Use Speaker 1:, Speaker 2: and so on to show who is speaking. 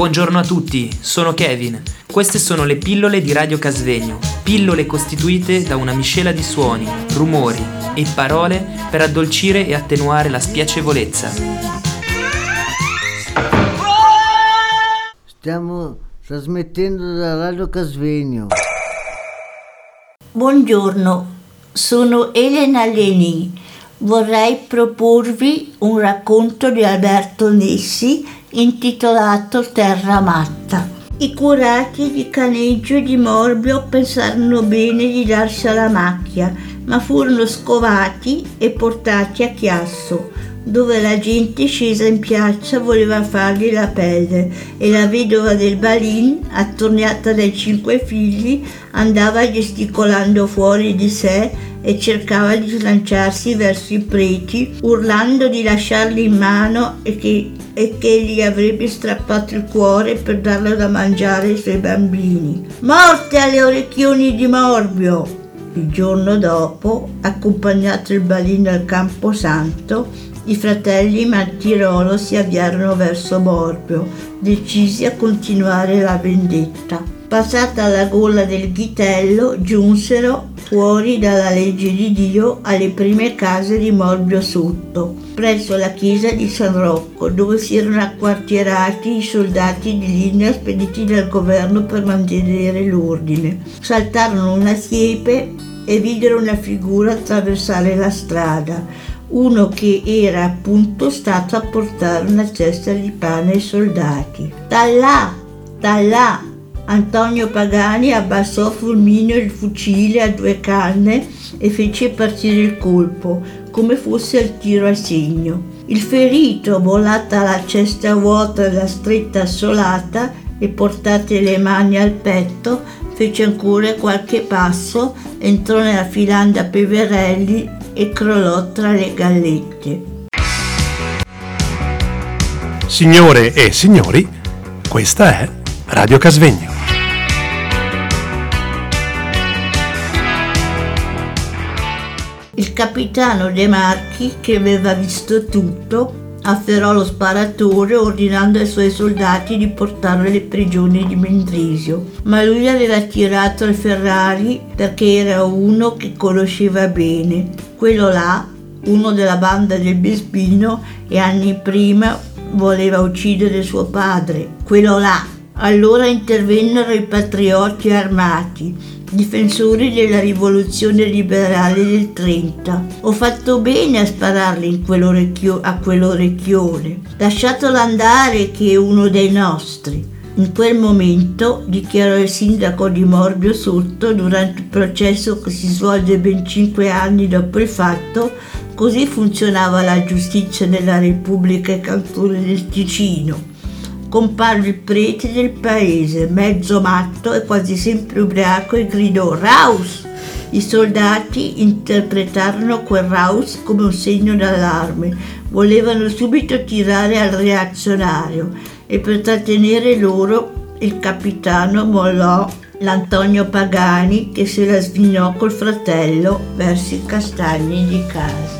Speaker 1: Buongiorno a tutti, sono Kevin. Queste sono le pillole di Radio Casvegno, pillole costituite da una miscela di suoni, rumori e parole per addolcire e attenuare la spiacevolezza.
Speaker 2: Stiamo trasmettendo da Radio Casvegno.
Speaker 3: Buongiorno, sono Elena Leni. Vorrei proporvi un racconto di Alberto Nessi intitolato Terra Matta. I curati di Caneggio e di Morbio pensarono bene di darsi alla macchia, ma furono scovati e portati a Chiasso, dove la gente scesa in piazza voleva fargli la pelle e la vedova del Balin, attorniata dai cinque figli, andava gesticolando fuori di sé e cercava di slanciarsi verso i preti, urlando di lasciarli in mano e che, e che gli avrebbe strappato il cuore per darlo da mangiare ai suoi bambini. Morte alle orecchioni di Morbio! Il giorno dopo, accompagnato il balino al Camposanto, i fratelli Martirolo si avviarono verso Morbio, decisi a continuare la vendetta. Passata la gola del ghitello, giunsero fuori dalla legge di Dio alle prime case di Morbio Sotto, presso la chiesa di San Rocco, dove si erano acquartierati i soldati di linea spediti dal governo per mantenere l'ordine. Saltarono una siepe e videro una figura attraversare la strada uno che era appunto stato a portare una cesta di pane ai soldati. Da là, da là, Antonio Pagani abbassò fulmineo il fucile a due canne e fece partire il colpo, come fosse il tiro a segno. Il ferito, volata la cesta vuota della stretta assolata e portate le mani al petto, fece ancora qualche passo, entrò nella filanda Peverelli e crollò tra le gallette.
Speaker 4: Signore e signori, questa è Radio Casvegno.
Speaker 3: Il capitano De Marchi, che aveva visto tutto, afferrò lo sparatore ordinando ai suoi soldati di portarlo alle prigioni di Mendrisio. Ma lui aveva tirato al Ferrari perché era uno che conosceva bene. Quello là, uno della banda del Bespino, e anni prima voleva uccidere suo padre. Quello là. Allora intervennero i patrioti armati difensori della rivoluzione liberale del 30. Ho fatto bene a spararli quell'orecchio, a quell'orecchione. Lasciatelo andare che è uno dei nostri. In quel momento, dichiarò il sindaco di Morbio Sotto durante il processo che si svolge ben cinque anni dopo il fatto, così funzionava la giustizia nella Repubblica Cantone del Ticino comparve il prete del paese, mezzo matto e quasi sempre ubriaco, e gridò Raus! I soldati interpretarono quel Raus come un segno d'allarme, volevano subito tirare al reazionario e per trattenere loro il capitano mollò l'Antonio Pagani che se la svignò col fratello verso i castagni di casa.